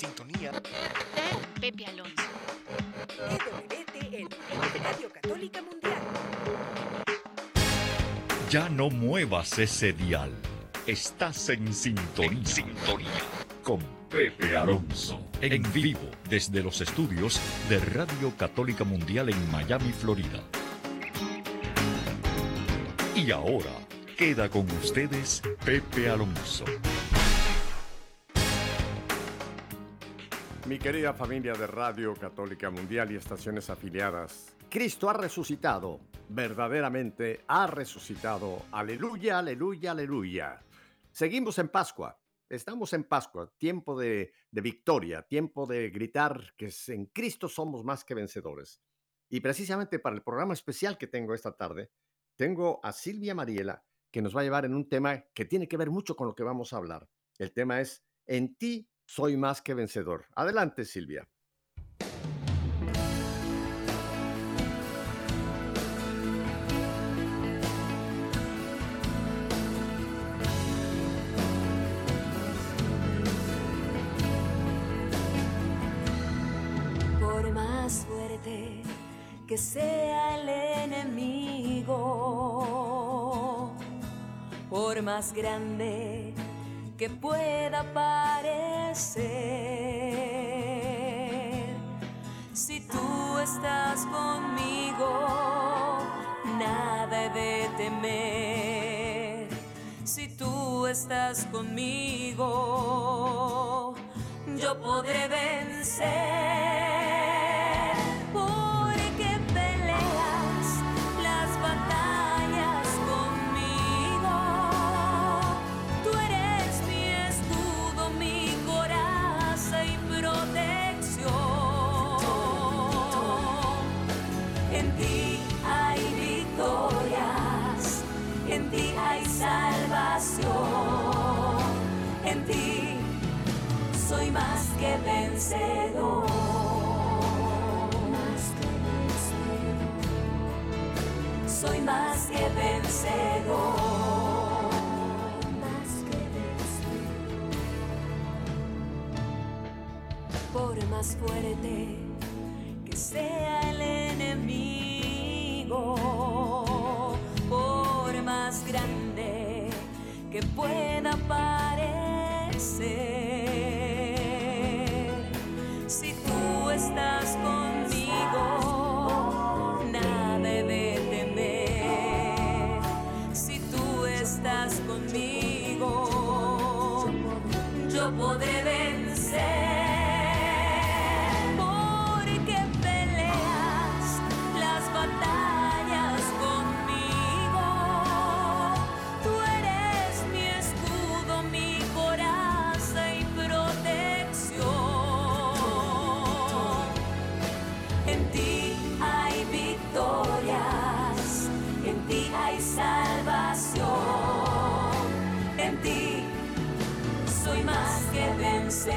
sintonía con Pepe Alonso. EWTN, Radio Católica Mundial. Ya no muevas ese dial. Estás en sintonía. En sintonía. Con Pepe Alonso. En vivo desde los estudios de Radio Católica Mundial en Miami, Florida. Y ahora queda con ustedes Pepe Alonso. Mi querida familia de Radio Católica Mundial y estaciones afiliadas, Cristo ha resucitado, verdaderamente ha resucitado. Aleluya, aleluya, aleluya. Seguimos en Pascua, estamos en Pascua, tiempo de, de victoria, tiempo de gritar que en Cristo somos más que vencedores. Y precisamente para el programa especial que tengo esta tarde, tengo a Silvia Mariela, que nos va a llevar en un tema que tiene que ver mucho con lo que vamos a hablar. El tema es, en ti soy más que vencedor. Adelante, Silvia. Por más fuerte que sea el enemigo, por más grande que pueda parecer. Si tú estás conmigo, nada he de temer. Si tú estás conmigo, yo podré vencer. Soy más que vencedor. Soy más que vencedor. Por más fuerte que sea el enemigo, por más grande que pueda parecer. En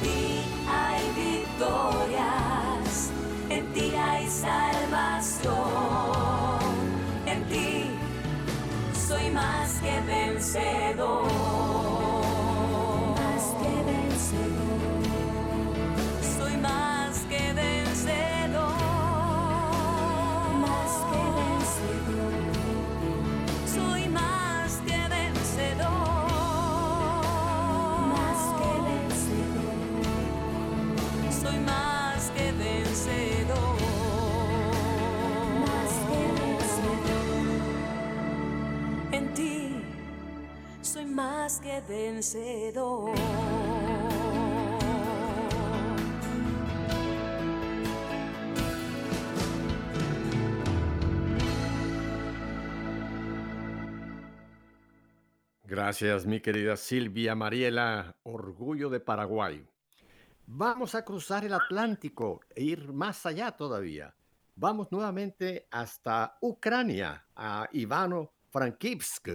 ti hay victorias, en ti hay salvación, más que vencedor. Vencedor. Gracias, mi querida Silvia Mariela, orgullo de Paraguay. Vamos a cruzar el Atlántico e ir más allá todavía. Vamos nuevamente hasta Ucrania, a Ivano Frankivsk,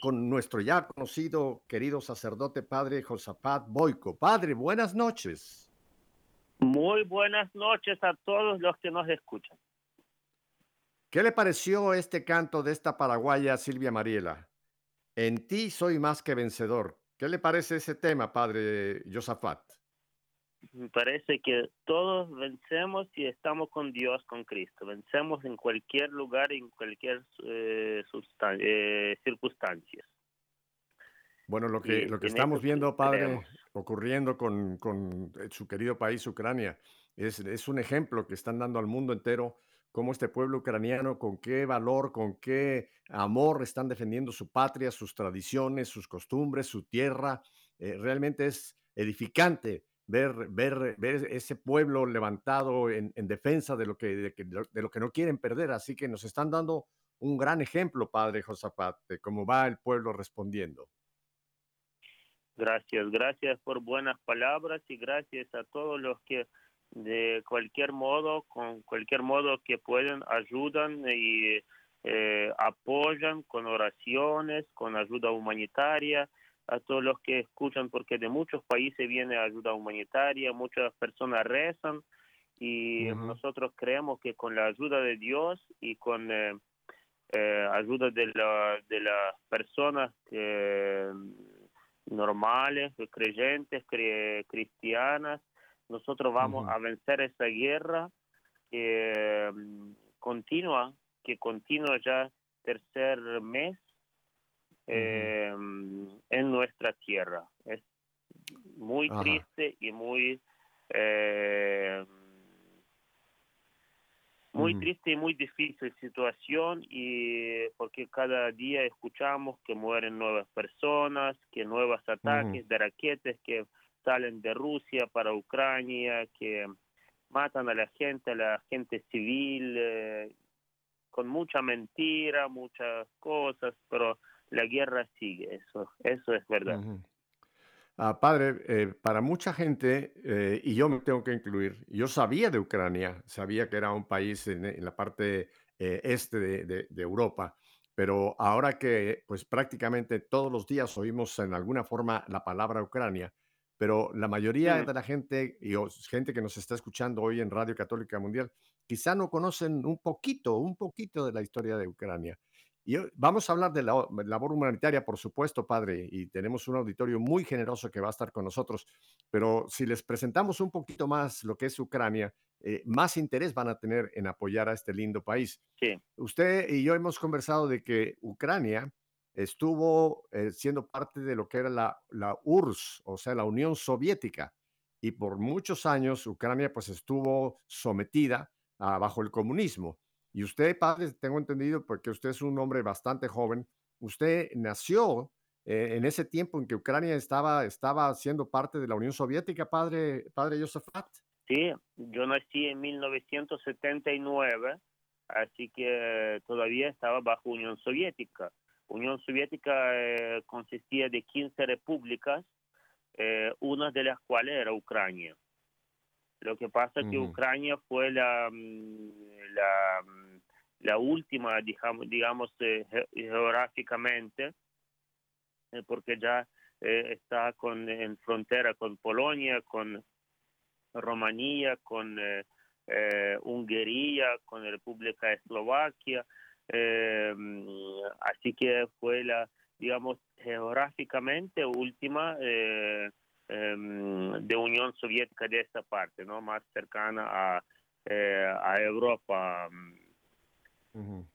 con nuestro ya conocido, querido sacerdote padre Josafat Boico. Padre, buenas noches. Muy buenas noches a todos los que nos escuchan. ¿Qué le pareció este canto de esta paraguaya Silvia Mariela? En ti soy más que vencedor. ¿Qué le parece ese tema, padre Josafat? Me parece que todos vencemos si estamos con Dios, con Cristo. Vencemos en cualquier lugar, en cualquier eh, eh, circunstancia. Bueno, lo que, lo que estamos viendo, padre, ocurriendo con, con, eh, su querido país, Ucrania, es, es un ejemplo que están dando al mundo entero cómo este pueblo ucraniano, con qué valor, con qué amor están defendiendo su patria, sus tradiciones, sus costumbres, su tierra. realmente es edificante ver, ver, ver ese pueblo levantado en, defensa de lo, que, de, lo que no quieren perder. Así que nos están dando un gran ejemplo, Padre Josafat, de cómo va el pueblo respondiendo. Gracias, gracias por buenas palabras y gracias a todos los que de cualquier modo, con cualquier modo que pueden, ayudan y eh, apoyan con oraciones, con ayuda humanitaria a todos los que escuchan, porque de muchos países viene ayuda humanitaria, muchas personas rezan y nosotros creemos que con la ayuda de Dios y con eh, eh, ayuda de, la, de las personas que, normales, creyentes, cristianas, nosotros vamos a vencer esa guerra que mm, continúa, que continúa ya tercer mes eh, en nuestra tierra. Es muy triste y muy eh, muy triste y muy difícil situación y porque cada día escuchamos que mueren nuevas personas, que nuevos ataques de raquetes que salen de Rusia para Ucrania, que matan a la gente, a la gente civil, eh, con mucha mentira, muchas cosas, pero la guerra sigue, eso, eso es verdad. Ah, padre, eh, para mucha gente, eh, y yo me tengo que incluir, yo sabía de Ucrania, sabía que era un país en, la parte eh, este de, Europa, pero ahora que pues prácticamente todos los días oímos en alguna forma la palabra Ucrania, pero la mayoría de la gente y gente que nos está escuchando hoy en Radio Católica Mundial, quizá no conocen un poquito, un poquito de la historia de Ucrania. Y vamos a hablar de la labor humanitaria, por supuesto, padre, y tenemos un auditorio muy generoso que va a estar con nosotros, pero si les presentamos un poquito más lo que es Ucrania, eh, más interés van a tener en apoyar a este lindo país. Sí. Usted y yo hemos conversado de que Ucrania estuvo eh, siendo parte de lo que era la, la URSS, o sea, la Unión Soviética, y por muchos años Ucrania pues estuvo sometida bajo el comunismo. Y usted, padre, tengo entendido, porque usted es un hombre bastante joven, usted nació eh, en ese tiempo en que Ucrania estaba, estaba siendo parte de la Unión Soviética, padre, padre Josefat. Sí, yo nací en 1979, así que todavía estaba bajo Unión Soviética. Unión Soviética eh, consistía de 15 repúblicas, eh, una de las cuales era Ucrania. Lo que pasa es que Ucrania fue la, mm, la, mm, la última, digamos, digamos eh, geográficamente, eh, porque ya eh, está con, en frontera con Polonia, con Rumanía, con Hungría, con la República Eslovaquia. Mm, así que fue la, digamos, geográficamente última Em, de Unión Soviética de esta parte, ¿no? Más cercana a, eh, a Europa.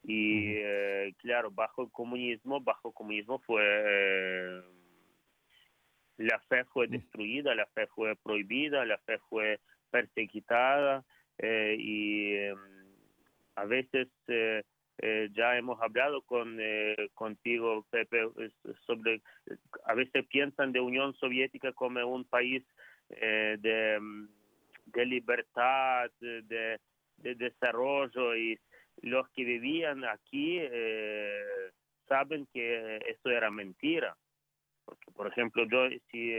y eh, claro, bajo el comunismo, bajo el comunismo fue eh, la fe fue destruida, la fe fue prohibida, la fe fue perseguida y em, a veces eh, ya hemos hablado con eh, contigo, Pepe, sobre, a veces piensan de Unión Soviética como un país eh, de, de, libertad, de, de, desarrollo y los que vivían aquí saben que eso era mentira. Porque, por ejemplo, yo, si,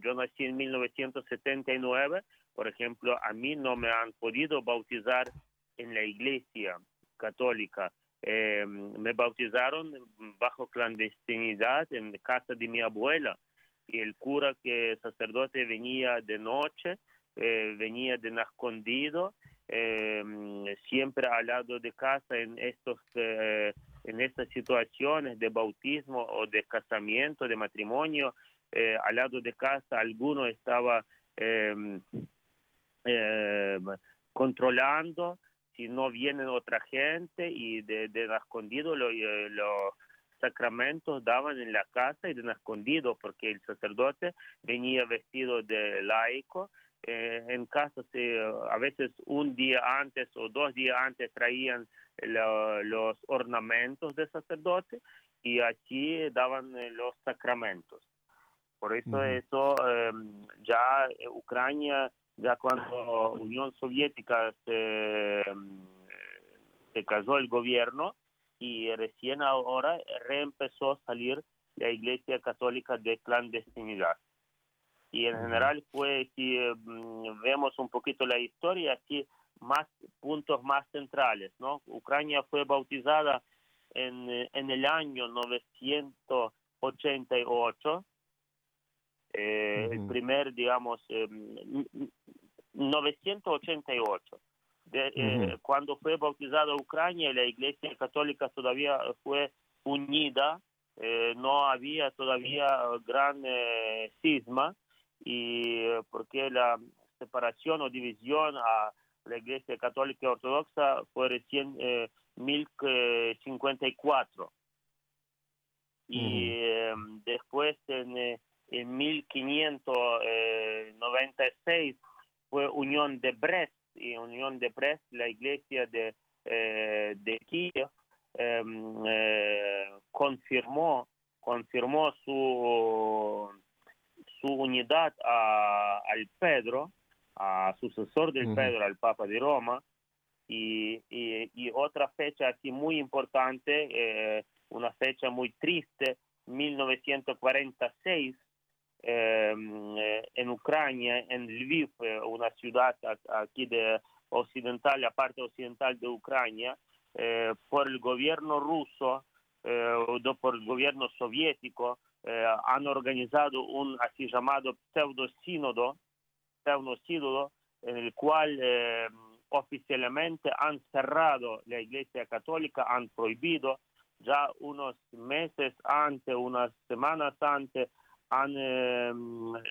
yo nací en 1979, por ejemplo, a mí no me han podido bautizar en la iglesia católica. me bautizaron bajo clandestinidad en casa de mi abuela y el cura que sacerdote venía de noche, venía de escondido, siempre al lado de casa en estos en estas situaciones de bautismo o de casamiento, de matrimonio, eh, al lado de casa alguno estaba em, em, controlando si no viene otra gente y de, de escondido eh, los sacramentos daban en la casa y de escondido porque el sacerdote venía vestido de laico eh, en casa se, a veces un día antes o dos días antes traían los ornamentos del sacerdote y aquí daban eh, los sacramentos. Por eso, eso em, ya Ucrania, ya cuando Unión Soviética se, em, se casó el gobierno y recién ahora reempezó a salir la Iglesia Católica de clandestinidad. Y en general fue, si em, vemos un poquito la historia, aquí más puntos más centrales, ¿no? Ucrania fue bautizada en, en el año 988, eh, el primer, digamos, 988. Eh, eh, cuando fue bautizada Ucrania, la Iglesia Católica todavía fue unida, no había todavía gran cisma, y porque la separación o división a la Iglesia Católica Ortodoxa fue recién eh, 1054. Y em, después en, eh, en 1596 fue Unión de Brest, y Unión de Brest, la Iglesia de, eh, de Kiev, em, eh, confirmó, confirmó su, su unidad a, al Pedro a sucesor del Pedro, al Papa de Roma, y, y, otra fecha así muy importante, eh, una fecha muy triste, 1946, em, eh, en Ucrania, en Lviv, una ciudad aquí de occidental, la parte occidental de Ucrania, por el gobierno ruso, por el gobierno soviético, han organizado un así llamado pseudo sínodo uno sínodo en el cual eh, oficialmente han cerrado la Iglesia Católica, han prohibido ya unos meses antes, unas semanas antes, han, eh,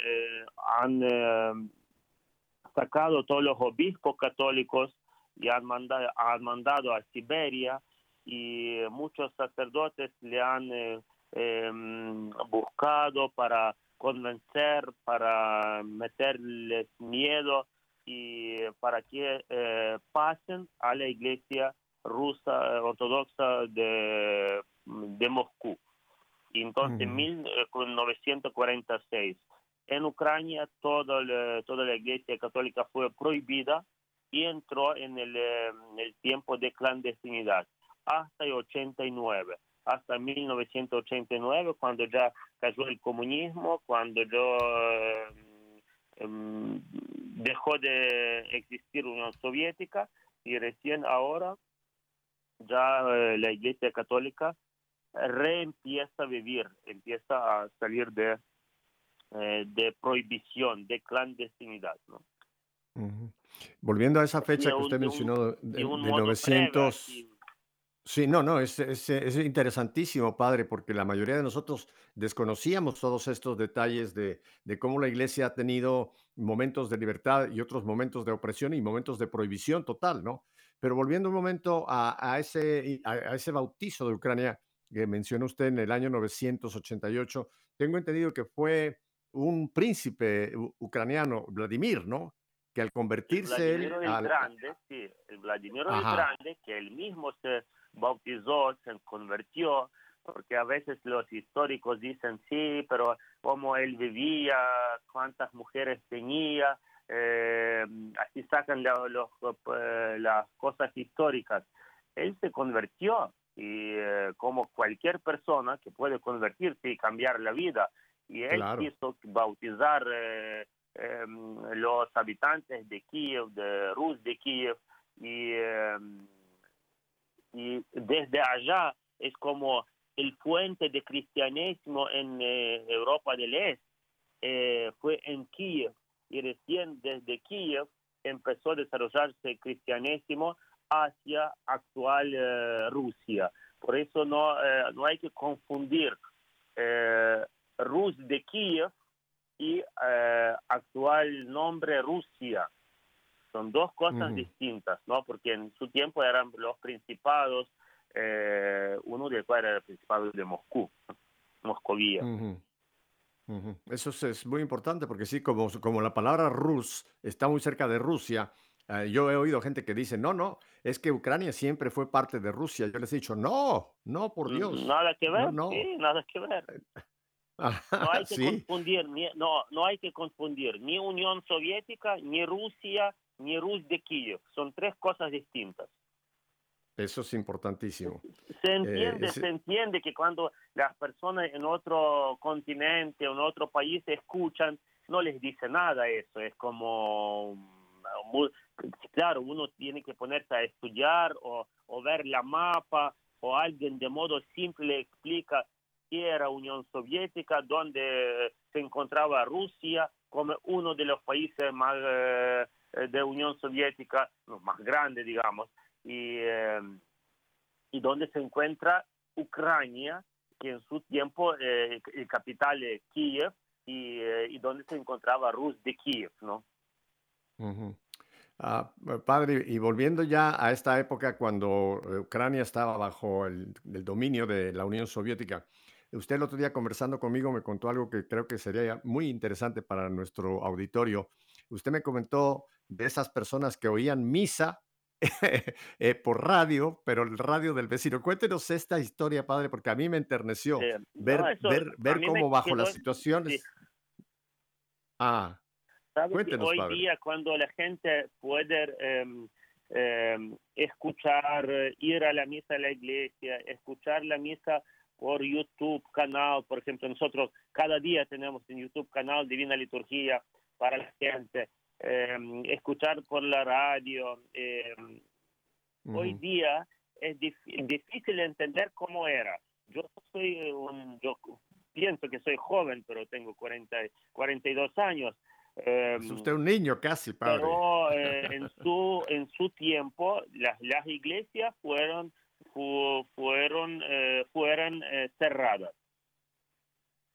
eh, han sacado todos los obispos católicos y han mandado, han mandado a Siberia y muchos sacerdotes le han buscado para convencer, para meterles miedo y para que eh, pasen a la iglesia rusa ortodoxa de, de Moscú. Y entonces, en 1946, en Ucrania toda, toda la iglesia católica fue prohibida y entró en el, el tiempo de clandestinidad hasta el 89 hasta 1989, cuando ya cayó el comunismo, cuando yo em, dejó de existir Unión Soviética y recién ahora ya eh, la Iglesia Católica reempieza a vivir, empieza a salir de, eh, de prohibición, de clandestinidad. ¿no? Volviendo a esa fecha que usted mencionó de, de 900... Sí, no, no, es, es, interesantísimo, padre, porque la mayoría de nosotros desconocíamos todos estos detalles de, de, cómo la iglesia ha tenido momentos de libertad y otros momentos de opresión y momentos de prohibición total, ¿no? Pero volviendo un momento a, ese, a, ese bautizo de Ucrania que mencionó usted en el año 988, tengo entendido que fue un príncipe ucraniano, Vladimir, ¿no? Que al convertirse... El Vladimir el Grande, sí, el Vladimir el Grande, que él mismo se bautizó, se convirtió, porque a veces los históricos dicen sí, pero cómo él vivía, cuántas mujeres tenía, eh, así sacan eh, las cosas históricas. Él se convirtió y eh, como cualquier persona que puede convertirse y cambiar la vida, y él quiso bautizar em, los habitantes de Kiev, de Rus de Kiev, y em, y desde allá es como el fuente de cristianismo en eh, Europa del Este fue en Kiev y recién desde Kiev empezó a desarrollarse el cristianismo hacia actual Rusia. Por eso no, no hay que confundir Rus de Kiev y actual nombre Rusia. Son dos cosas distintas, ¿no? Porque en su tiempo eran los principados, eh, uno de cual era el principado de Moscú, Moscovía. Eso es, muy importante porque sí, como, como la palabra Rus está muy cerca de Rusia, eh, yo he oído gente que dice, no, no, es que Ucrania siempre fue parte de Rusia. Yo les he dicho, no, no, por Dios. Nada que ver, no. sí, nada que ver. No hay que sí, confundir, ni- no, no hay que confundir ni Unión Soviética, ni Rusia, ni Rus de Kiev. Son tres cosas distintas. eso es importantísimo. Se entiende, ese- se entiende que cuando las personas en otro continente en otro país escuchan, no les dice nada eso. Es como, mm, claro, uno tiene que ponerse a estudiar o, o ver la mapa o alguien de modo simple le explica qué era Unión Soviética, dónde se encontraba Rusia como uno de los países más eh, de Unión Soviética, más grandes, digamos, y, eh, y donde se encuentra Ucrania, que en su tiempo eh, el capital es Kiev, y, eh, y donde se encontraba Rus de Kiev, ¿no? Eh, padre, y volviendo ya a esta época cuando eh, Ucrania estaba bajo el, el dominio de la Unión Soviética, usted el otro día conversando conmigo me contó algo que creo que sería muy interesante para nuestro auditorio. Usted me comentó de esas personas que oían misa eh, por radio, pero el radio del vecino. Cuéntenos esta historia, padre, porque a mí me enterneció Eh, ver, no, eso ver, ver cómo bajo las situaciones... Ah, ¿Sabes que Cuéntenos, hoy padre. día cuando la gente puede em, em, escuchar, ir a la misa a la iglesia, escuchar la misa por YouTube canal, por ejemplo, nosotros cada día tenemos en YouTube canal Divina Liturgia para la gente, em, escuchar por la radio. Hoy día es dif- difícil entender cómo era. Yo soy un, yo pienso que soy joven, pero tengo 40, 42 años. Em, es usted un niño casi, padre. pero eh, en su en su tiempo las las iglesias fueron fu- fueron eh, eh, cerradas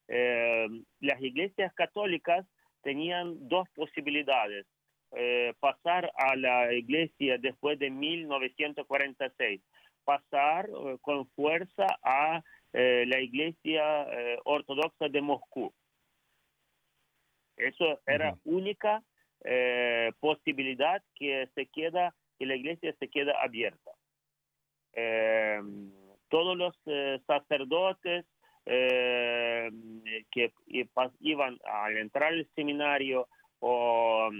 Eh, las iglesias católicas tenían dos posibilidades Eh, pasar a la iglesia después de 1946 pasar eh, con fuerza a eh, la iglesia eh, ortodoxa de Moscú eso era única eh, posibilidad que se queda, que la iglesia se queda abierta. Eh, todos los eh, sacerdotes eh, que iban al entrar al seminario o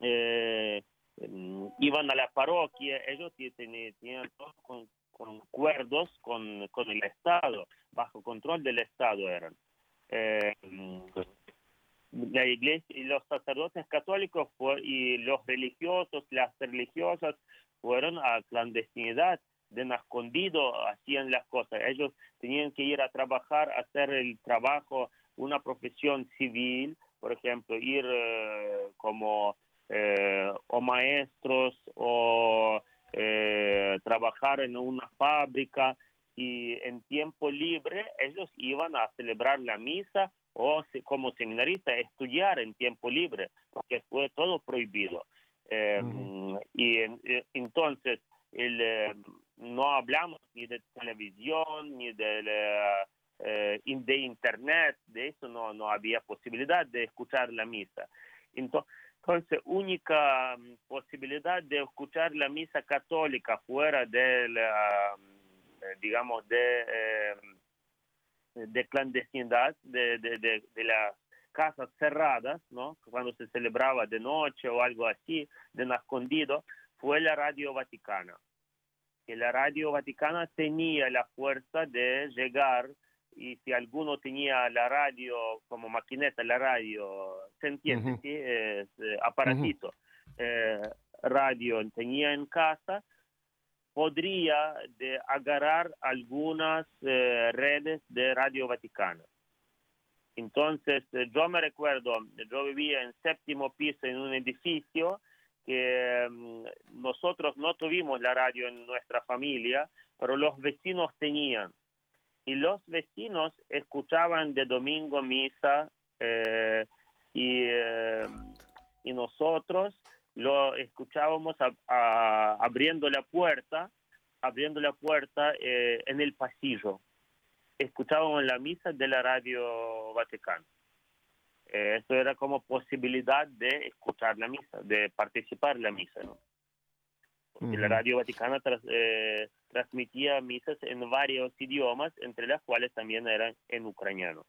eh, mm, iban a la parroquia, ellos tenían todos con, con acuerdos con, con el Estado, bajo control del Estado eran. Eh, la iglesia y los sacerdotes católicos y los religiosos, las religiosas fueron a clandestinidad, de escondido hacían las cosas. Ellos tenían que ir a trabajar, hacer el trabajo, una profesión civil, por ejemplo, ir eh, como eh, o maestros o eh, trabajar en una fábrica y en tiempo libre ellos iban a celebrar la misa o como seminarista estudiar en tiempo libre, porque fue todo prohibido. Eh, Y eh, entonces el, eh, no hablamos ni de televisión, ni de, la, eh, in- de internet, de eso no, no había posibilidad de escuchar la misa. Ento- Entonces, única mm, posibilidad de escuchar la misa católica fuera de la, eh, digamos, de... eh, de clandestinidad de, de, de, de las casas cerradas, ¿no? Cuando se celebraba de noche o algo así, de escondido, fue la Radio Vaticana. Que la Radio Vaticana tenía la fuerza de llegar y si alguno tenía la radio como maquineta, la radio, se entiende, Ujú. ¿sí? Eh, aparatito, eh, radio tenía en casa, podría de agarrar algunas eh, redes de Radio Vaticana. Entonces, eh, yo me recuerdo, yo vivía en séptimo piso en un edificio que mm, nosotros no tuvimos la radio en nuestra familia, pero los vecinos tenían. Y los vecinos escuchaban de domingo misa eh, y, y nosotros lo escuchábamos abriendo la puerta, abriendo la puerta eh, en el pasillo. Escuchábamos la misa de la radio Vaticana. Eh, eso era como posibilidad de escuchar la misa, de participar en la misa, ¿no? Porque la radio Vaticana eh, transmitía misas en varios idiomas, entre las cuales también eran en ucraniano.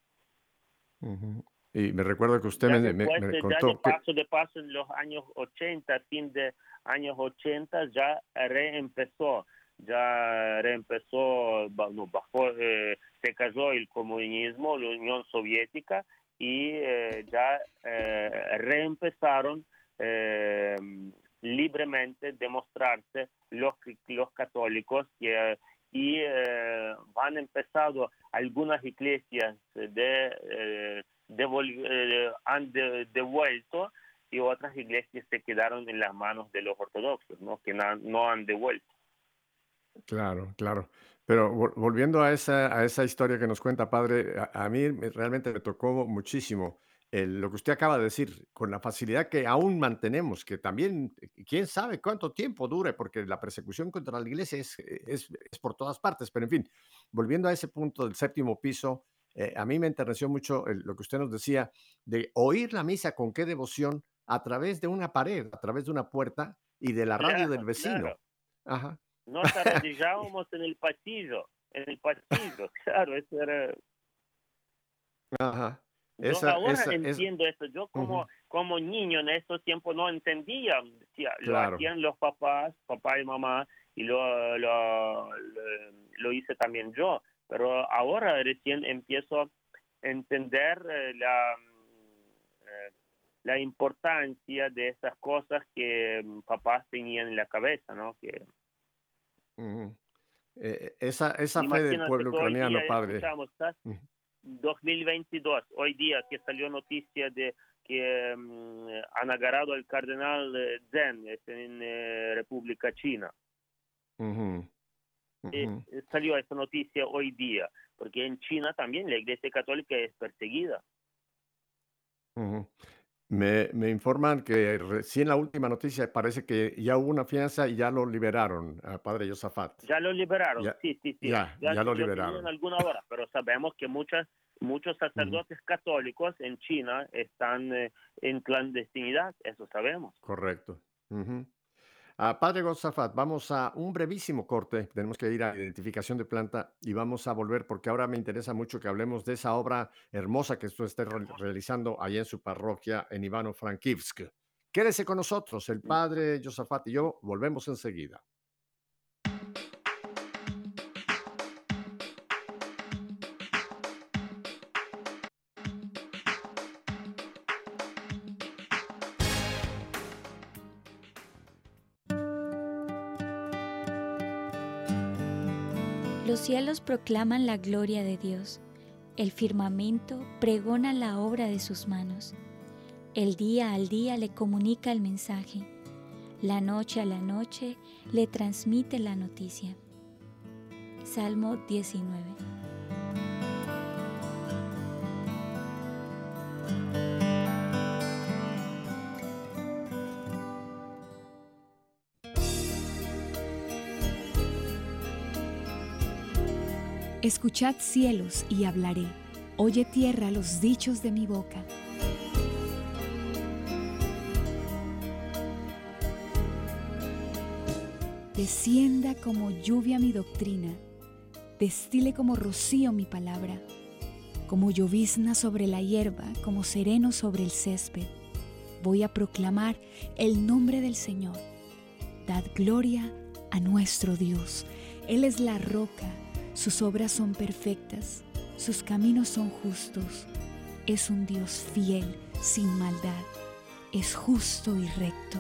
Y me recuerdo que usted me, me, contó de paso, de paso, en los años 80, fin de años 80, ya reempezó, ya reempezó, bajó, eh, se cayó el comunismo, la Unión Soviética, y eh, ya eh, reempezaron eh, libremente demostrarse los, los católicos que, y han empezado algunas iglesias de, han devuelto y otras iglesias se quedaron en las manos de los ortodoxos, ¿no? que no han devuelto. Claro, claro. Pero volviendo a esa, a esa historia que nos cuenta, padre, a, mí realmente me tocó muchísimo lo que usted acaba de decir, con la facilidad que aún mantenemos, que también, quién sabe cuánto tiempo dure, porque la persecución contra la iglesia es, es, por todas partes. Pero en fin, volviendo a ese punto del séptimo piso, eh, a mí me enterneció mucho lo que usted nos decía de oír la misa con qué devoción a través de una pared, a través de una puerta y de la radio del vecino. Ajá. Nos arrodillábamos en el pasillo, en el pasillo, claro, eso era... Ajá. yo ahora entiendo eso. Yo como, como niño en esos tiempos no entendía. Lo hacían los papás, papá y mamá, y lo, lo, lo, hice también yo. Pero ahora recién empiezo a entender eh, la, eh, la importancia de esas cosas que mm, papás tenían en la cabeza, ¿no? Que, eh, esa esa fe del pueblo ucraniano, padre. 2022, hoy día que salió noticia de que mm, han agarrado al cardenal Zen en eh, salió esa noticia hoy día, porque en China también la Iglesia Católica es perseguida. Me, me, informan que recién la última noticia parece que ya hubo una fianza y ya lo liberaron, a padre Josafat. Ya lo liberaron, sí, sí, sí. Ya, ya, lo liberaron. En alguna hora, pero sabemos que muchas, muchos sacerdotes católicos en China están eh, en clandestinidad, eso sabemos. Correcto. Padre Gozafat, vamos a un brevísimo corte. Tenemos que ir a identificación de planta y vamos a volver porque ahora me interesa mucho que hablemos de esa obra hermosa que usted está realizando allá en su parroquia en Ivano-Frankivsk. Quédese con nosotros, el Padre Josafat y yo volvemos enseguida. Cielos proclaman la gloria de Dios, el firmamento pregona la obra de sus manos. El día al día le comunica el mensaje, la noche a la noche le transmite la noticia. Salmo 19. Escuchad cielos y hablaré, oye tierra los dichos de mi boca. Descienda como lluvia mi doctrina, destile como rocío mi palabra, como llovizna sobre la hierba, como sereno sobre el césped. Voy a proclamar el nombre del Señor. Dad gloria a nuestro Dios. Él es la roca sus obras son perfectas, sus caminos son justos. Es un Dios fiel, sin maldad. Es justo y recto.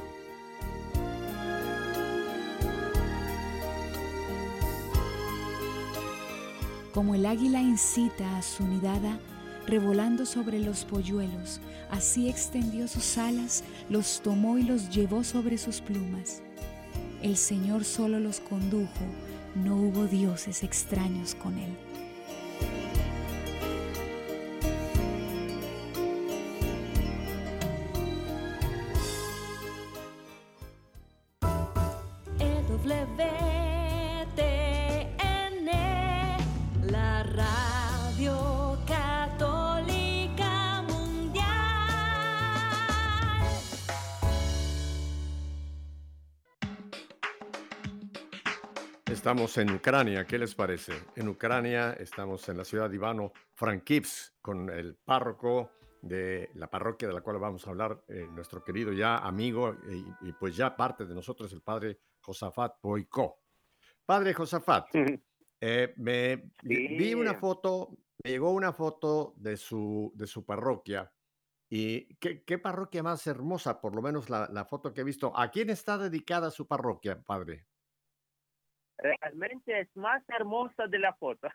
Como el águila incita a su nidada, revolando sobre los polluelos, así extendió sus alas, los tomó y los llevó sobre sus plumas. El Señor solo los condujo no hubo dioses extraños con él. Estamos en Ucrania, ¿qué les parece? En Ucrania estamos en la ciudad de Ivano Frankivsk con el párroco de la parroquia de la cual vamos a hablar, eh, nuestro querido ya amigo y, pues ya parte de nosotros, el padre Josafat Boiko. Padre Josafat, eh, me vi una foto, me llegó una foto de su, de su parroquia y ¿qué, qué parroquia más hermosa, por lo menos la, la foto que he visto. ¿A quién está dedicada su parroquia, padre? Realmente es más hermosa de la foto.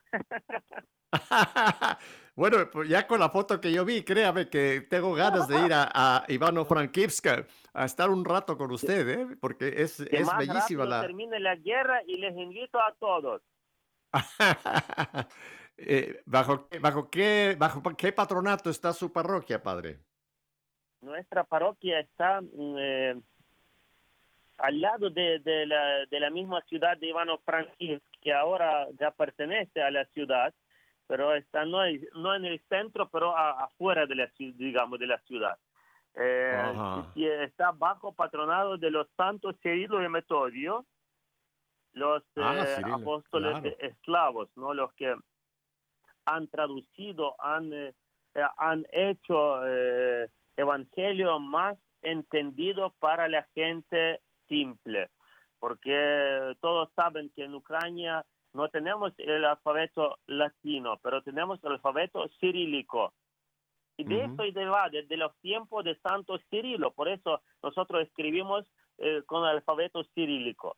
bueno, pues ya con la foto que yo vi, créame que tengo ganas de ir a, a Ivano Frankivsk a estar un rato con usted, ¿eh? porque es, es bellísima la... termine la guerra y les invito a todos. eh, ¿bajo, bajo, qué, ¿Bajo qué patronato está su parroquia, padre? Nuestra parroquia está... Mm, eh, al lado de, de, la, de la misma ciudad de Ivano Frankivsk, que ahora ya pertenece a la ciudad, pero está no, no en el centro, pero afuera de la, digamos, de la ciudad. Eh, y está bajo patronado de los santos Cirilo y Metodio, los ah, eh, apóstoles esclavos, ¿no? los que han traducido, han, eh, han hecho evangelio más entendido para la gente simple, porque todos saben que en Ucrania no tenemos el alfabeto latino, pero tenemos el alfabeto cirílico. Y de eso y de va, desde los tiempos de Santo Cirilo. Por eso nosotros escribimos eh, con el alfabeto cirílico.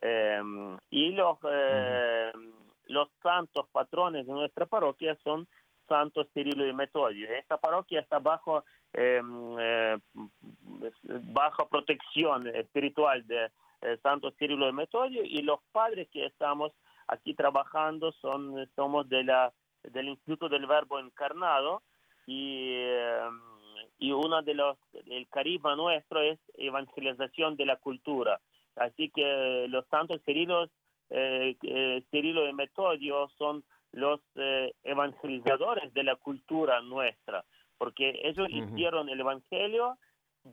Em, y los, em, los santos patrones de nuestra parroquia son Santo Cirilo y Metodio. Esta parroquia está bajo eh, bajo protección espiritual de eh, Santo Cirilo de Metodio y los padres que estamos aquí trabajando son somos de la del Instituto del Verbo Encarnado y em, y uno de los el carisma nuestro es evangelización de la cultura. Así que los santos Cirilos eh, eh Cirilo y Metodio son los evangelizadores de la cultura nuestra porque ellos hicieron el Evangelio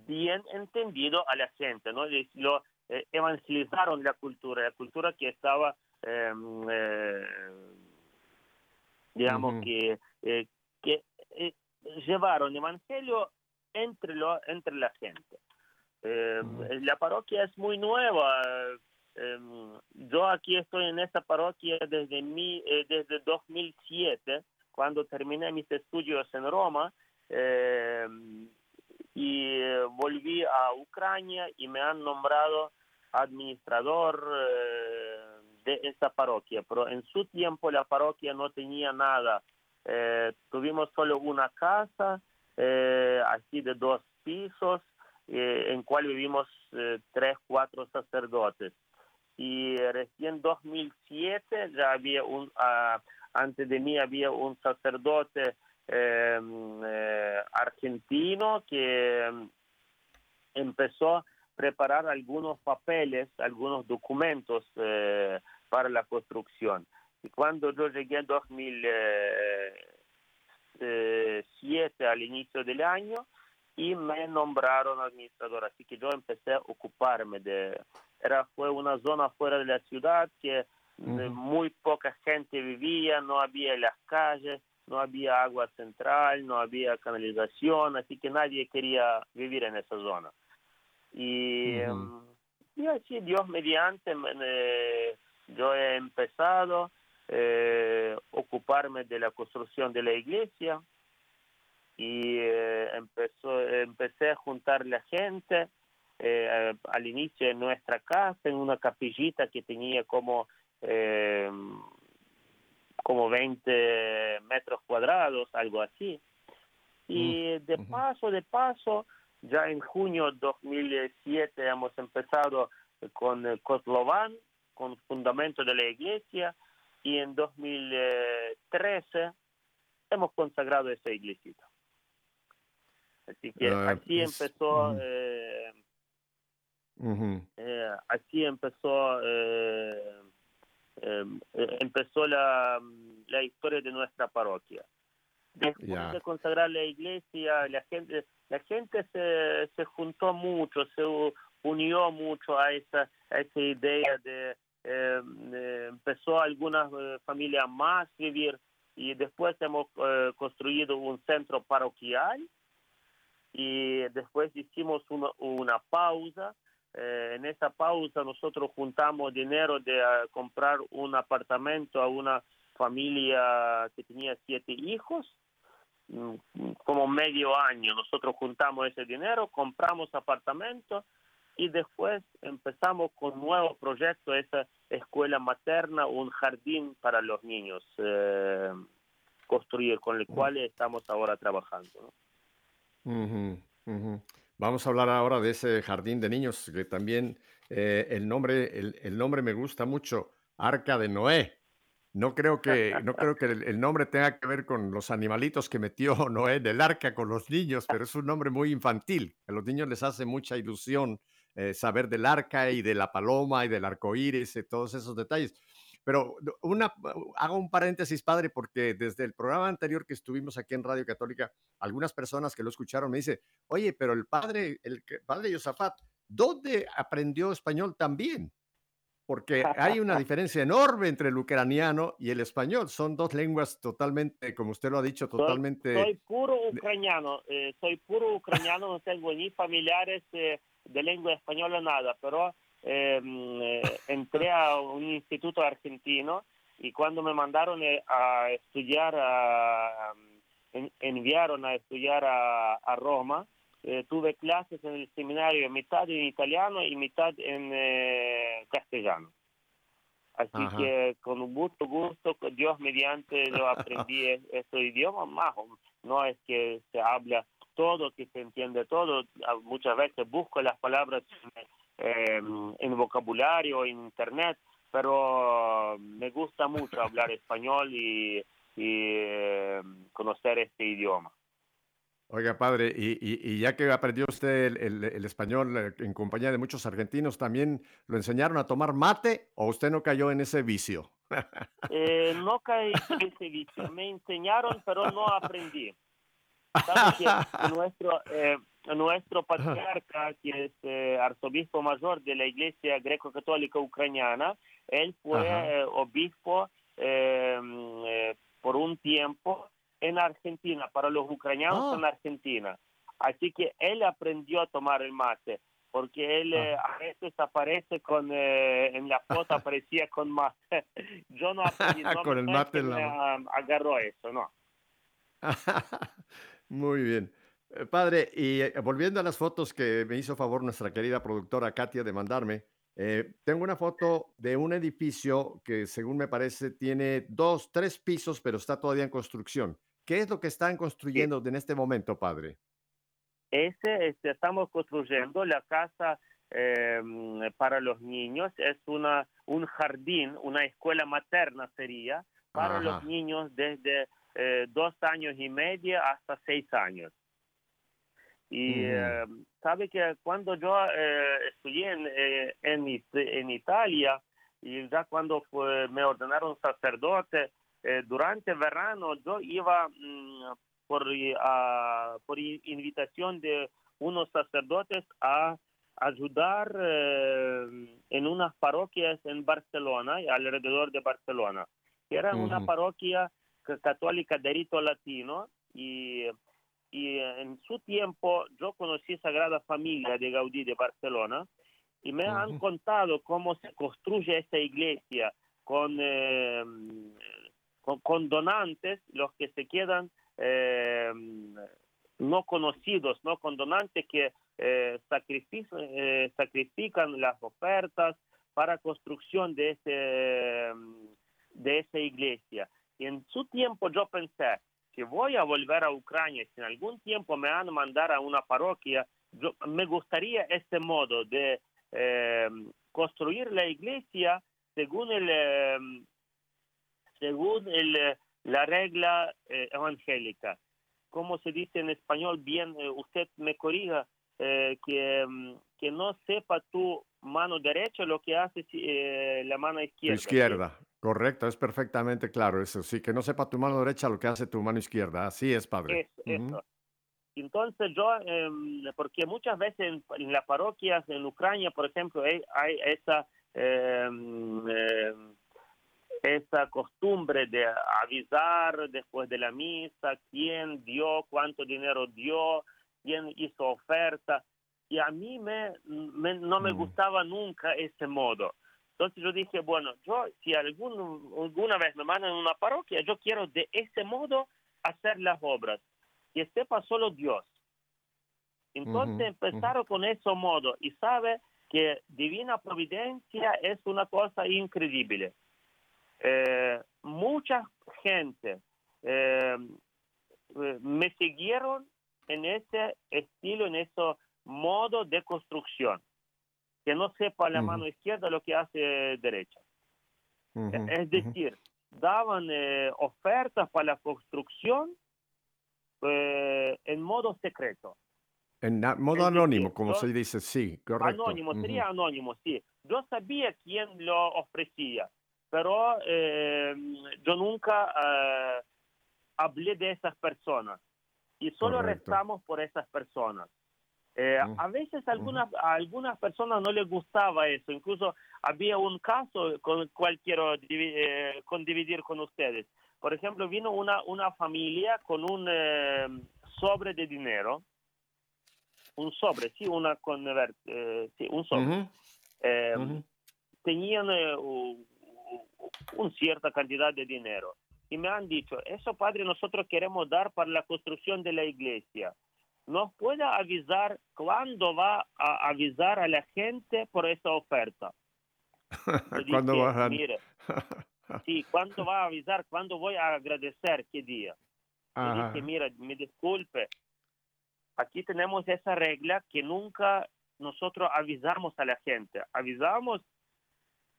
bien entendido a la gente, ¿no? Lo eh, evangelizaron la cultura, la cultura que estaba, em, eh, digamos, que, eh, que llevaron el Evangelio entre, lo, entre la gente. Em, la parroquia es muy nueva. Em, yo aquí estoy en esta parroquia desde, mi, desde 2007, cuando terminé mis estudios en Roma eh, y eh, volví a Ucrania y me han nombrado administrador eh, de esta parroquia, pero en su tiempo la parroquia no tenía nada. Eh, tuvimos solo una casa, así de dos pisos, en cual vivimos tres, cuatro sacerdotes. Y recién 2007 ya había un, ah, antes de mí había un sacerdote Em, eh, argentino que em, empezó a preparar algunos papeles, algunos documentos eh, para la construcción. Y cuando yo llegué en 2007 al inicio del año y me nombraron administrador, así que yo empecé a ocuparme de... Era, fue una zona fuera de la ciudad que eh, muy poca gente vivía, no había las calles, no había agua central, no había canalización, así que nadie quería vivir en esa zona. Y, y así, Dios mediante, yo he empezado a eh, ocuparme de la construcción de la iglesia y eh, empezó, empecé a juntar la gente eh, al inicio en nuestra casa, en una capillita que tenía como como 20 metros cuadrados, algo así. Y Mm, de paso, de paso, ya en junio 2007 hemos empezado con Kotlovan, con fundamento de la iglesia, y en 2013 hemos consagrado esa iglesita. Así que Ah, así empezó, ujú. eh, Ujú. eh, así empezó, eh, eh, eh, empezó la, la historia de nuestra parroquia. Después de consagrar la iglesia, la gente, la gente se, se juntó mucho, se unió mucho a esa, a esa idea de, eh, eh, empezó algunas eh, familias más vivir y después hemos eh, construido un centro parroquial y después hicimos una, una pausa. Eh, en esa pausa nosotros juntamos dinero de ah, comprar un apartamento a una familia que tenía siete hijos, mm, como medio año. Nosotros juntamos ese dinero, compramos apartamento y después empezamos con nuevo proyecto, esa escuela materna, un jardín para los niños, eh, construir, con el cual estamos ahora trabajando. ¿no? Vamos a hablar ahora de ese jardín de niños que también eh, el nombre el, el nombre me gusta mucho, Arca de Noé. No creo que no creo que el, nombre tenga que ver con los animalitos que metió Noé en el arca con los niños, pero es un nombre muy infantil. A los niños les hace mucha ilusión eh, saber del arca y de la paloma y del arco iris y todos esos detalles. Pero una, hago un paréntesis, padre, porque desde el programa anterior que estuvimos aquí en Radio Católica, algunas personas que lo escucharon me dicen, oye, pero el padre, el padre Yosafat, ¿dónde aprendió español también? Porque hay una diferencia enorme entre el ucraniano y el español. Son dos lenguas totalmente, como usted lo ha dicho, Soy- totalmente... Soy, puro ucraniano, eh, soy puro ucraniano, no tengo ni familiares eh, de lengua española, nada, pero eh, mm, eh, entré a un instituto argentino y cuando me mandaron eh, a estudiar, a, en- enviaron a estudiar a, a Roma, eh, tuve clases en el seminario mitad en italiano y mitad en eh, castellano. Así Ajá. que con mucho gusto, Dios mediante, yo aprendí este idioma más. No es que se habla todo, que se entiende todo. A- Muchas veces busco las palabras eh, en vocabulario, en internet, pero me gusta mucho hablar español y, y, eh, conocer este idioma. Oiga, padre, y, y- y ya que aprendió usted el, el- el español eh, en compañía de muchos argentinos, ¿también lo enseñaron a tomar mate o usted no cayó en ese vicio? Eh, no caí en ese vicio. Me enseñaron, pero no aprendí. Sabe que nuestro, eh, nuestro patriarca, que es eh, arzobispo mayor de la Iglesia Greco-Católica Ucraniana, él fue eh, obispo eh, eh, por un tiempo en Argentina, para los ucranianos Ah. en Argentina. Así que él aprendió a tomar el mate, porque él eh, a veces aparece con, eh, en la foto aparecía con mate. Yo no aprendí, no, Con el mate la me, ah, agarró eso, no. Muy bien. Eh, Padre, y eh, volviendo a las fotos que me hizo favor nuestra querida productora Katia de mandarme, eh, tengo una foto de un edificio que según me parece tiene dos, tres pisos, pero está todavía en construcción. ¿Qué es lo que están construyendo en este momento, padre? Ese este, estamos construyendo la casa eh, para los niños. Es una un jardín, una escuela materna sería para Ajá. los niños desde eh, dos años y medio hasta seis años. Y eh, sabe que cuando yo eh, estudié en, eh, en, It- en Italia y ya cuando fue- me ordenaron sacerdote, eh, durante verano yo iba mm, por, a- por invitación de unos sacerdotes a ayudar eh, en unas parroquias en Barcelona y alrededor de Barcelona. Era una parroquia ca- católica de rito latino y, y en su tiempo yo conocí Sagrada Familia de Gaudí de Barcelona y me han contado cómo se construye esta iglesia con, eh, con, con donantes, los que se quedan eh, no conocidos, no con donantes que eh, sacrifican, eh, sacrifican las ofertas para construcción de ese de esa iglesia. Y en su tiempo yo pensé, si voy a volver a Ucrania, si en algún tiempo me van a mandar a una parroquia, yo, me gustaría este modo de eh, construir la iglesia según el eh, según el, la regla eh, evangélica. Como se dice en español, bien, eh, usted me corrija, eh, que, mm, que no sepa tu mano derecha lo que hace eh, la mano izquierda. izquierda, correcto, es perfectamente claro eso. Sí, que no sepa tu mano derecha lo que hace tu mano izquierda. Así es, padre. Eso, Ujú. eso. Entonces yo, em, porque muchas veces en, en las parroquias en Ucrania, por ejemplo, hay, hay esa em, em, esa costumbre de avisar después de la misa quién dio, cuánto dinero dio, quién hizo oferta. Y a mí me, me- no me Mm. gustaba nunca ese modo. Entonces yo dije, bueno, yo si algún, alguna vez me mandan a una parroquia, yo quiero de ese modo hacer las obras, que sepa solo Dios. Entonces empezaron con ese modo y sabe que divina providencia es una cosa increíble. Eh, mucha gente eh, eh, me siguieron en ese estilo, en ese modo de construcción, que no sepa la mano izquierda lo que hace derecha. Ujú, Es ujú. decir, daban eh, ofertas para la construcción eh, en modo secreto. En modo es anónimo, decir, como yo- se dice, sí, correcto. Anónimo, sería anónimo, sí. Yo sabía quién lo ofrecía, pero eh, yo nunca eh, hablé de esas personas y solo Correcto. rezamos por esas personas. Eh. A veces algunas, a algunas personas no les gustaba eso. Incluso había un caso con cual quiero eh, con dividir con ustedes. Por ejemplo, vino una, una familia con un eh, sobre de dinero. Un sobre, sí, una conver- eh, sí, un sobre. Ujú, Eh, ujú. tenían eh, una cierta cantidad de dinero. Y me han dicho, eso padre nosotros queremos dar para la construcción de la iglesia. ¿Nos puede avisar cuándo va a avisar a la gente por esa oferta? ¿Cuándo dije, bajan? Mire, sí, ¿cuándo va a avisar? ¿Cuándo voy a agradecer? ¿Qué día? Dije, mira, me disculpe, aquí tenemos esa regla que nunca nosotros avisamos a la gente. Avisamos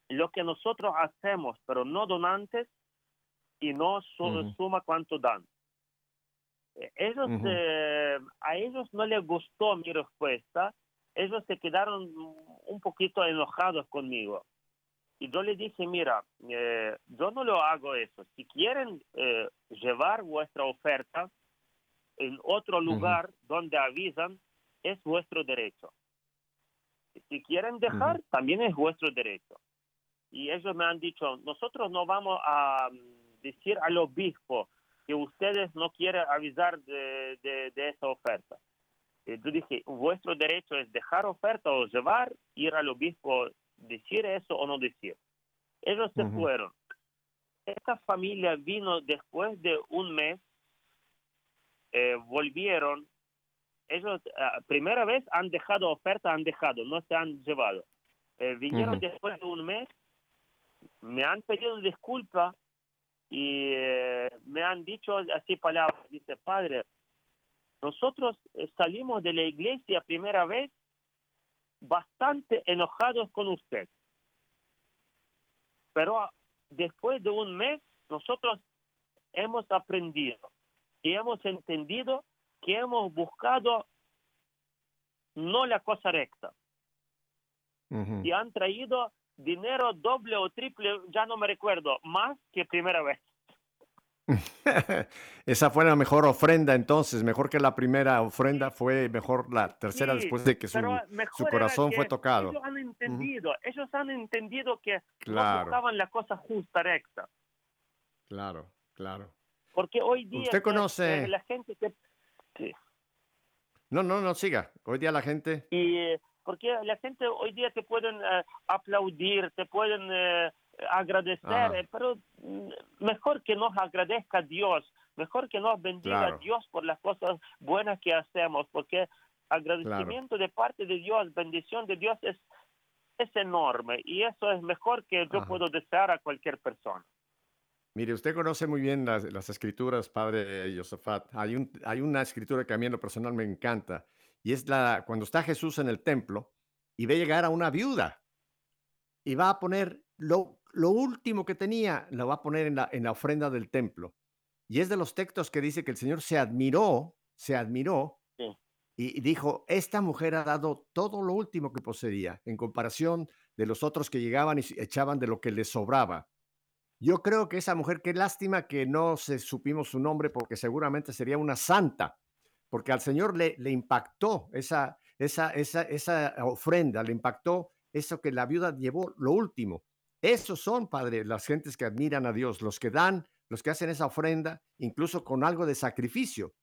lo que nosotros hacemos, pero no donantes y no su- Ujú. suma cuánto dan. Eh, Ellos, Ujú. eh, a ellos no les gustó mi respuesta, ellos se quedaron un poquito enojados conmigo. Y yo les dije, mira, eh, yo no lo hago eso. Si quieren eh, llevar vuestra oferta en otro lugar donde avisan, es vuestro derecho. Si quieren dejar, Ujú. también es vuestro derecho. Y ellos me han dicho, nosotros no vamos a mm, decir al obispo que ustedes no quieren avisar de, de- de esa oferta. Y yo dije, vuestro derecho es dejar oferta o llevar, ir al obispo, decir eso o no decir. Ellos se Ujú. fueron. Esta familia vino después de un mes, eh, volvieron. Ellos, ah, primera vez han dejado oferta, han dejado, no se han llevado. Eh, vinieron Ujú. después de un mes, me han pedido disculpas y eh, me han dicho así palabras. Dice, padre, nosotros eh, salimos de la iglesia primera vez bastante enojados con usted. Pero ah, después de un mes, nosotros hemos aprendido y hemos entendido que hemos buscado no la cosa recta y han traído dinero doble o triple, ya no me recuerdo, más que primera vez. Esa fue la mejor ofrenda entonces, mejor que la primera ofrenda, fue mejor la tercera Sí, después de que su, corazón que fue tocado. Ellos han entendido, ellos han entendido que no Claro. buscaban la cosa justa, recta. Claro, claro. Porque hoy día Usted conoce- la gente que sí, No, no, no, siga. Hoy día la gente... y eh, porque la gente hoy día te pueden eh, aplaudir, te pueden eh, agradecer, Ajá. pero mm, mejor que nos agradezca Dios, mejor que nos bendiga Claro. Dios por las cosas buenas que hacemos, porque agradecimiento de parte de Dios, bendición de Dios es es enorme y eso es mejor que yo Ajá. puedo desear a cualquier persona. Mire, usted conoce muy bien las, las escrituras, padre Josafat. Hay, un, hay una escritura que a mí en lo personal me encanta, y es la cuando está Jesús en el templo y ve llegar a una viuda y va a poner lo, lo último que tenía, lo va a poner en la, en la ofrenda del templo. Y es de los textos que dice que el Señor se admiró, se admiró y dijo, esta mujer ha dado todo lo último que poseía en comparación de los otros que llegaban y echaban de lo que les sobraba. Yo creo que esa mujer, qué lástima que no se supimos su nombre porque seguramente sería una santa, porque al Señor le, le impactó esa, esa, esa, esa ofrenda, le impactó eso que la viuda llevó, lo último. Esos son, Padre, las gentes que admiran a Dios, los que dan, los que hacen esa ofrenda, incluso con algo de sacrificio.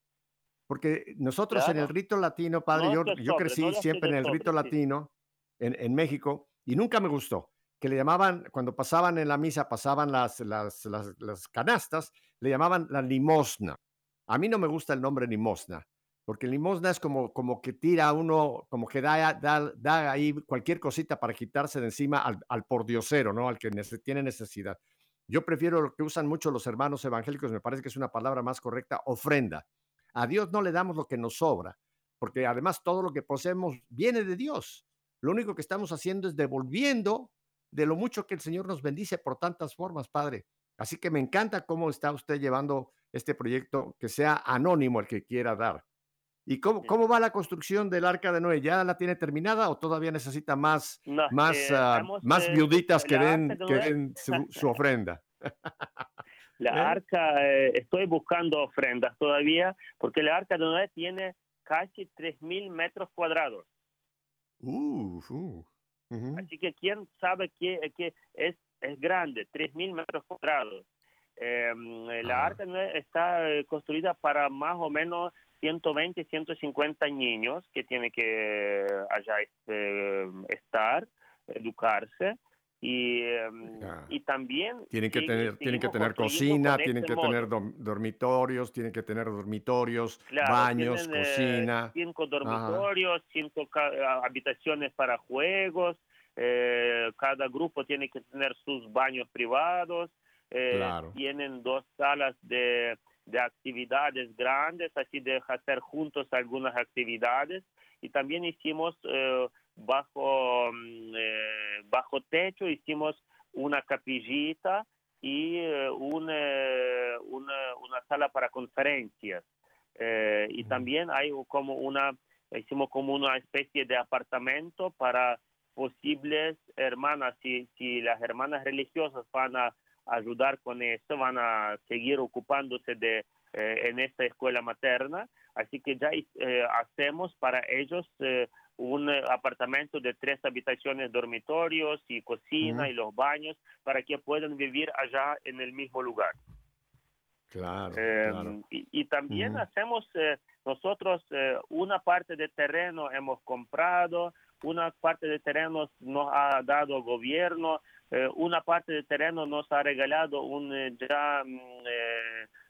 Porque nosotros en el rito latino, Padre, yo, yo, crecí siempre en el rito latino en, en México y nunca me gustó que le llamaban, cuando pasaban en la misa, pasaban las, las, las, canastas, le llamaban la limosna. A mí no me gusta el nombre limosna, porque limosna es como, como que tira uno, como que da, da, da ahí cualquier cosita para quitarse de encima al, al pordiosero, ¿no? Al que tiene necesidad. Yo prefiero lo que usan mucho los hermanos evangélicos, me parece que es una palabra más correcta, ofrenda. A Dios no le damos lo que nos sobra, porque además todo lo que poseemos viene de Dios. Lo único que estamos haciendo es devolviendo de lo mucho que el Señor nos bendice por tantas formas, Padre. Así que me encanta cómo está usted llevando este proyecto, que sea anónimo el que quiera dar. ¿Y cómo, cómo va la construcción del Arca de Noé? ¿Ya la tiene terminada o todavía necesita más, más, eh, ah, más eh, viuditas que den, que den su, ofrenda? La ¿Eh? arca, estoy buscando ofrendas todavía, porque la arca de Noé tiene casi 3.000 metros cuadrados. Uh, uh. Así que quién sabe que, que es, es grande, 3.000 metros cuadrados. Em, la arca está eh, construida para más o menos 120, 150 niños que tienen que allá este, estar, educarse. Y, em, y también tienen que tener tienen que tener cocina tienen este que tener dormitorios tienen que tener dormitorios baños eh, cocina. cinco dormitorios cinco habitaciones para juegos eh, cada grupo tiene que tener sus baños privados eh, tienen dos salas de, de actividades grandes así de hacer juntos algunas actividades. Y también hicimos bajo, mm, eh, bajo techo hicimos una capillita y eh, una, una, una, sala para conferencias. Eh, y también hay como una, hicimos como una especie de apartamento para posibles hermanas, si, si las hermanas religiosas van a ayudar con esto, van a seguir ocupándose de en esta escuela materna, así que ya hacemos para ellos un eh, apartamento de tres habitaciones, dormitorios y cocina y los baños para que puedan vivir allá en el mismo lugar. Claro. Em, y, también hacemos eh, nosotros eh, una parte de terreno hemos comprado, una parte de terreno nos ha dado el gobierno, una parte de terreno nos ha regalado un ya, mm,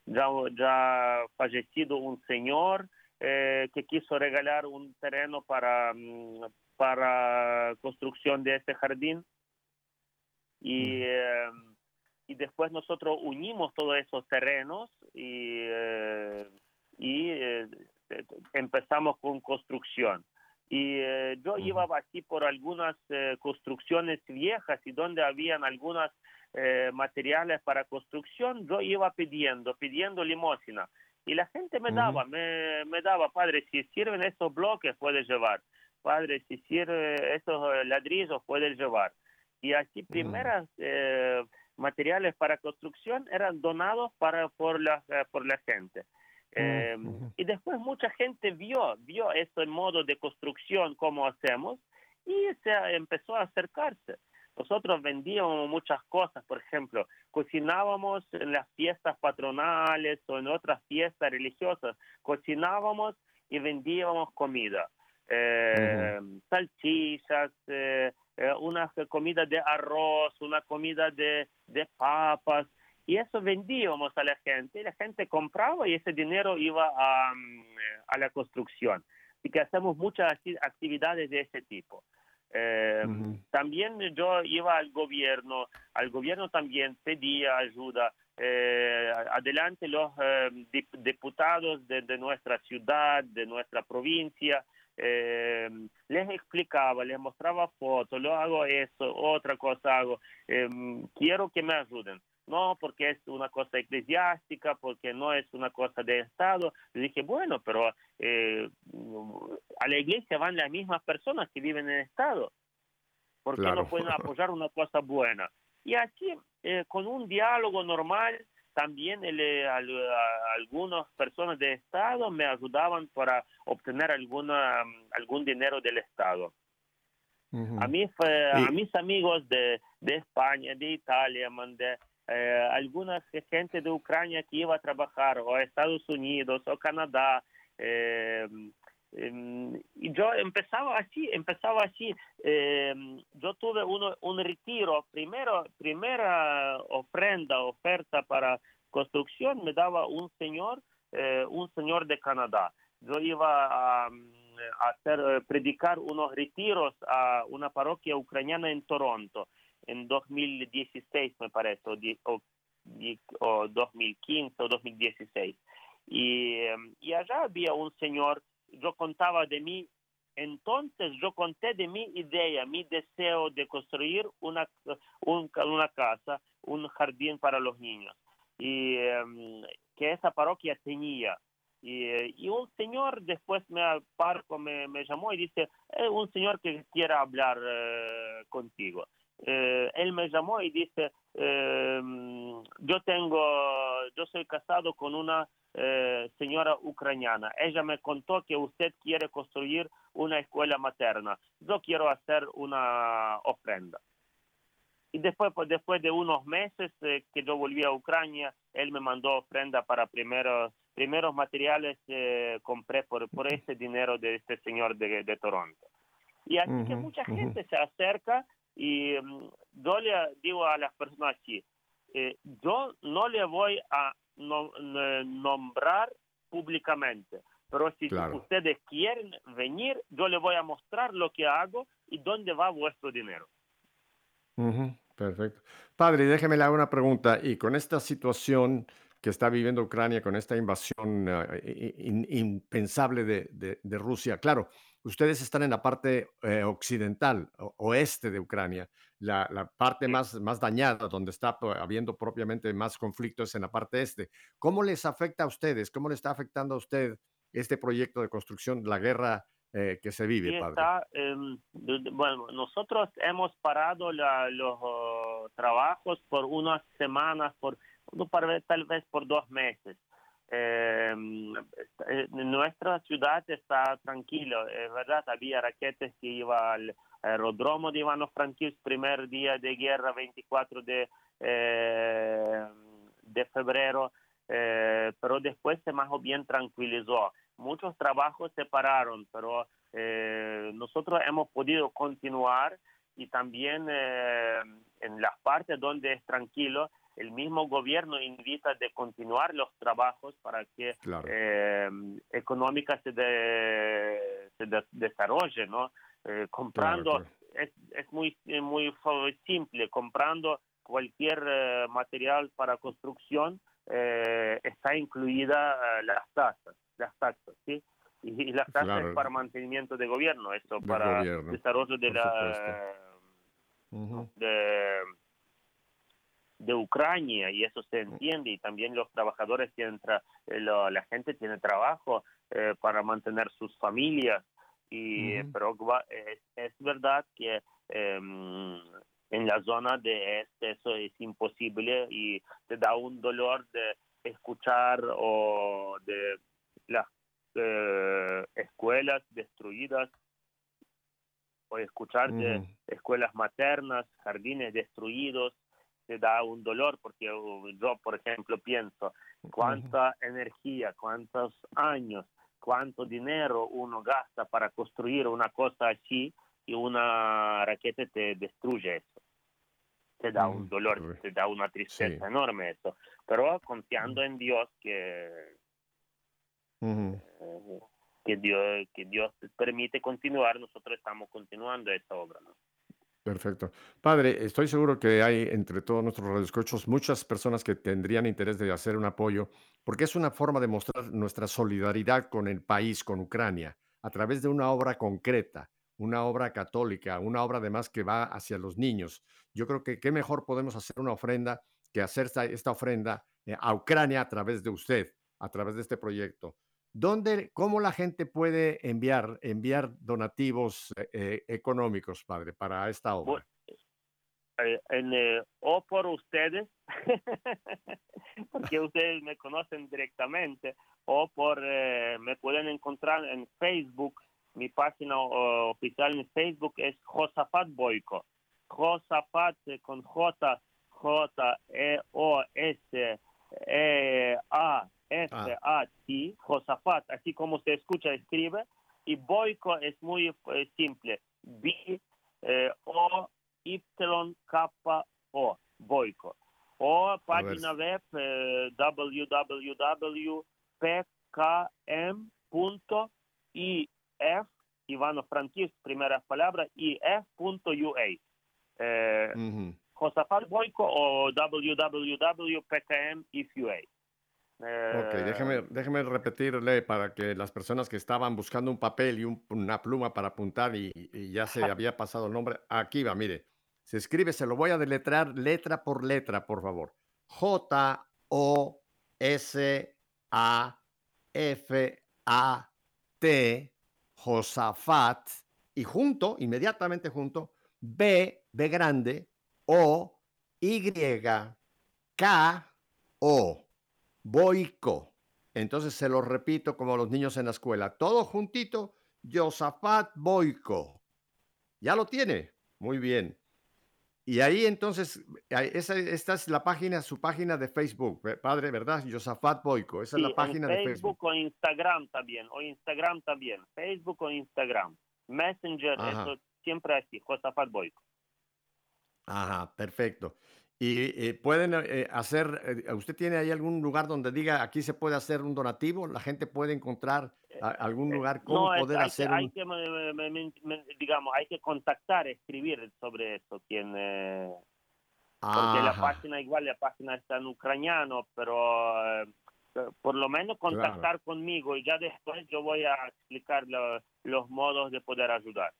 ya, ya fallecido un señor eh, que quiso regalar un terreno para, mm, para construcción de este jardín. Y, eh, y después nosotros unimos todos esos terrenos y, eh, y empezamos con construcción. Y yo iba así por algunas construcciones viejas y donde habían algunos materiales para construcción, yo iba pidiendo, pidiendo limosina y la gente me daba, me, me, daba, padre, si sirven estos bloques, puedes llevar. Padre, si sirven estos eh, ladrillos, puedes llevar. Y así, primeras eh, materiales para construcción eran donados para, por, la, eh, por la gente. Em, y después mucha gente vio, vio este modo de construcción, cómo hacemos, y se empezó a acercarse. Nosotros vendíamos muchas cosas, por ejemplo, cocinábamos en las fiestas patronales o en otras fiestas religiosas, cocinábamos y vendíamos comida, eh, salchichas, eh, eh, una comida de arroz, una comida de, de papas, y eso vendíamos a la gente, la gente compraba y ese dinero iba a, mm, a la construcción. Y que hacemos muchas actividades de ese tipo. Eh, También yo iba al gobierno, al gobierno también pedía ayuda eh, adelante los eh, diputados de, nuestra ciudad, de nuestra provincia, les explicaba, les mostraba fotos, lo hago eso, otra cosa hago, quiero que me ayuden. No, porque es una cosa eclesiástica, porque no es una cosa de Estado. Le dije, bueno, pero a la iglesia van las mismas personas que viven en el Estado. ¿Por qué no pueden apoyar una cosa buena? Y aquí, eh, con un diálogo normal, también eh, algunas personas de Estado me ayudaban para obtener alguna, algún dinero del Estado. a, mí, a mis amigos de, de España, de Italia, mandé eh, alguna gente de Ucrania que iba a trabajar o a Estados Unidos o Canadá. Eh, Em, y yo empezaba así, empezaba así. Em, yo tuve uno, un retiro, primero, primera ofrenda, oferta para construcción me daba un señor, eh, un señor de Canadá. Yo iba a, hacer, eh, predicar unos retiros a una parroquia ucraniana en Toronto en 2016, me parece, o, o 2015 o 2016. Y, em, y allá había un señor yo contaba de mí, entonces yo conté de mi idea, mi deseo de construir una, una casa, un jardín para los niños, y em, que esa parroquia tenía. Y, un señor después me, parco, me, me llamó y dice, es un señor que quiere hablar eh, contigo. Eh, él me llamó y dice, em, yo tengo, yo soy casado con una eh, señora ucraniana. Ella me contó que usted quiere construir una escuela materna. Yo quiero hacer una ofrenda. Y después, pues, después de unos meses eh, que yo volví a Ucrania, él me mandó ofrenda para primeros, primeros materiales que eh, compré por, por ese dinero de este señor de, de Toronto. Y así que mucha gente se acerca y mm, yo le digo a las personas así, yo no le voy a no, nombrar públicamente. Pero si ustedes quieren venir, yo les voy a mostrar lo que hago y dónde va vuestro dinero. perfecto. Padre, déjeme le hago una pregunta. Y con esta situación que está viviendo Ucrania, con esta invasión eh, impensable de, de, Rusia, claro, ustedes están en la parte eh, occidental, oeste de Ucrania la, parte más, más dañada, donde está habiendo propiamente más conflictos en la parte este. ¿Cómo les afecta a ustedes? ¿Cómo le está afectando a usted este proyecto de construcción, la guerra eh, que se vive, padre? Em, bueno, nosotros hemos parado los oh, trabajos por unas semanas, por tal vez por dos meses. Em, eh, nuestra ciudad está tranquila, es verdad, había raquetes que iban al aeródromo de Ivano-Frankivsk, primer día de guerra, 24 de, eh, de febrero, eh, pero después se más o bien tranquilizó. Muchos trabajos se pararon, pero eh, nosotros hemos podido continuar y también en las partes donde es tranquilo, el mismo gobierno invita de continuar los trabajos para que claro. económica se, se desarrolle, ¿no? Eh, comprando, Es, es, muy, eh, muy simple, comprando cualquier eh, material para construcción está incluida las tasas, las taxas, ¿sí? Y, las tasas es para mantenimiento de gobierno, eso para desarrollo de la... de, de Ucrania y eso se entiende y también los trabajadores tienen la gente tiene trabajo para mantener sus familias y, Pero es, verdad que em, en la zona de este eso es imposible y te da un dolor de escuchar o de las eh, escuelas destruidas o escuchar de escuelas maternas, jardines destruidos, te da un dolor porque yo, por ejemplo, pienso cuánta energía, cuántos años cuánto dinero uno gasta para construir una cosa así y una raqueta te destruye eso. Te da un mm, dolor, te da una tristeza enorme eso. Pero confiando en Dios que, eh, que, Dios, que Dios permite continuar, nosotros estamos continuando esta obra. ¿no? Perfecto. Padre, estoy seguro que hay entre todos nuestros radioescuchos muchas personas que tendrían interés de hacer un apoyo, porque es una forma de mostrar nuestra solidaridad con el país, con Ucrania, a través de una obra concreta, una obra católica, una obra además que va hacia los niños. Yo creo que qué mejor podemos hacer una ofrenda que hacer esta, ofrenda eh, a Ucrania a través de usted, a través de este proyecto. ¿Dónde, cómo la gente puede enviar, enviar donativos eh, eh, económicos, padre, para esta obra? Eh, en, o por ustedes, porque ustedes me conocen directamente, o por me pueden encontrar en Facebook. Mi página oficial en Facebook es Josafat Boico. Josafat con J, J, E, O, S, E, A, F-A-T, Josafat, así como se escucha, escribe, y Boico es muy eh, simple, B-O-Y-K-O, Boico. O página web eh, www.pkm.if, Ivano Frankivsk, primera palabra, if.ua. Eh, Josafat Boico o www.pkm.ifua. Ok, déjeme, eh, déjeme repetirle para que las personas que estaban buscando un papel y una pluma para apuntar y, ya se había pasado el nombre, aquí va, mire, se escribe, se lo voy a deletrar letra por letra, por favor. J-O-S-A-F-A-T, Josafat, y junto, inmediatamente junto, B, B grande, O, Y, K, O. Boico. Entonces se lo repito como los niños en la escuela. Todo juntito, Josafat Boico. Ya lo tiene. Muy bien. Y ahí entonces, esta es la página, su página de Facebook, padre, ¿verdad? Josafat Boico. Esa es la página de Facebook. o Instagram también, o Instagram también. Facebook o Instagram. Messenger, eso siempre así, Josafat Boico. Ajá, perfecto. Y eh, pueden eh, hacer, eh, ¿usted tiene ahí algún lugar donde diga aquí se puede hacer un donativo? ¿La gente puede encontrar algún lugar cómo poder hacer hay Que, digamos, hay que contactar, escribir sobre eso. Quien, porque la página, igual la página está en ucraniano, pero por lo menos contactar conmigo y ya después yo voy a explicar los modos de poder ayudar.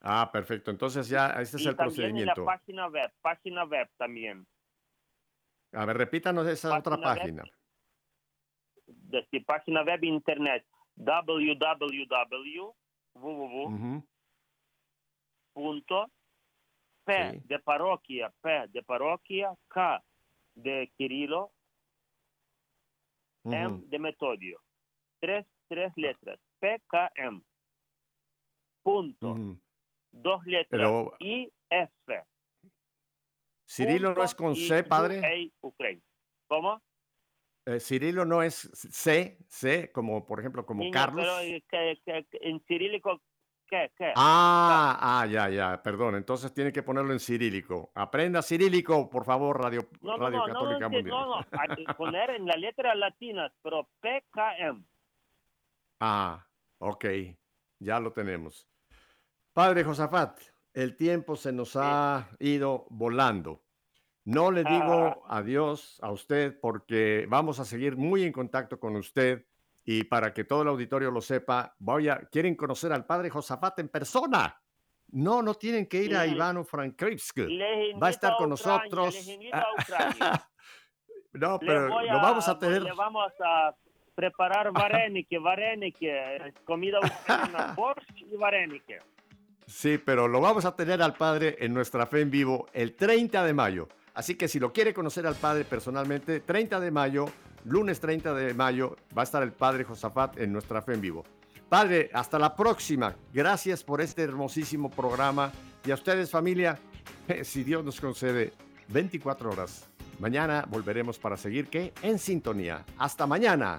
Ah, perfecto. Entonces ya, este es el procedimiento. En la página web, página web también. A ver, repítanos esa otra página. Desde página web internet www P de parroquia, P de parroquia, K de Kirilo, M de Metodio. Tres, tres letras. PKM. Punto dos letras I, F. Cirilo no es con C, padre. ¿Cómo? Eh, Cirilo no es C, C, como por ejemplo, como Carlos. Pero en cirílico, ¿qué? ¿qué? Ah, ah, ya, ya, perdón. Entonces tiene que ponerlo en cirílico. Aprenda cirílico, por favor, Radio, Radio Católica Mundial. No, no, que poner en la letra latina, pero PKM. Ah, ok, ya lo tenemos. Padre Josafat, el tiempo se nos ha ido volando. No le digo ah. adiós a usted porque vamos a seguir muy en contacto con usted y para que todo el auditorio lo sepa, voy a, quieren conocer al padre Josafat en persona. No, no tienen que ir a Ivano Frankivsk. Va a estar con nosotros. no, pero lo vamos a tener. Vamos a preparar varenike, varenike, comida ucraniana, borscht y varenike. Sí, pero lo vamos a tener al Padre en nuestra fe en vivo el 30 de mayo. Así que si lo quiere conocer al Padre personalmente, 30 de mayo, lunes 30 de mayo, va a estar el Padre Josafat en nuestra fe en vivo. Padre, hasta la próxima. Gracias por este hermosísimo programa. Y a ustedes familia, si Dios nos concede 24 horas, mañana volveremos para seguir que en sintonía. Hasta mañana.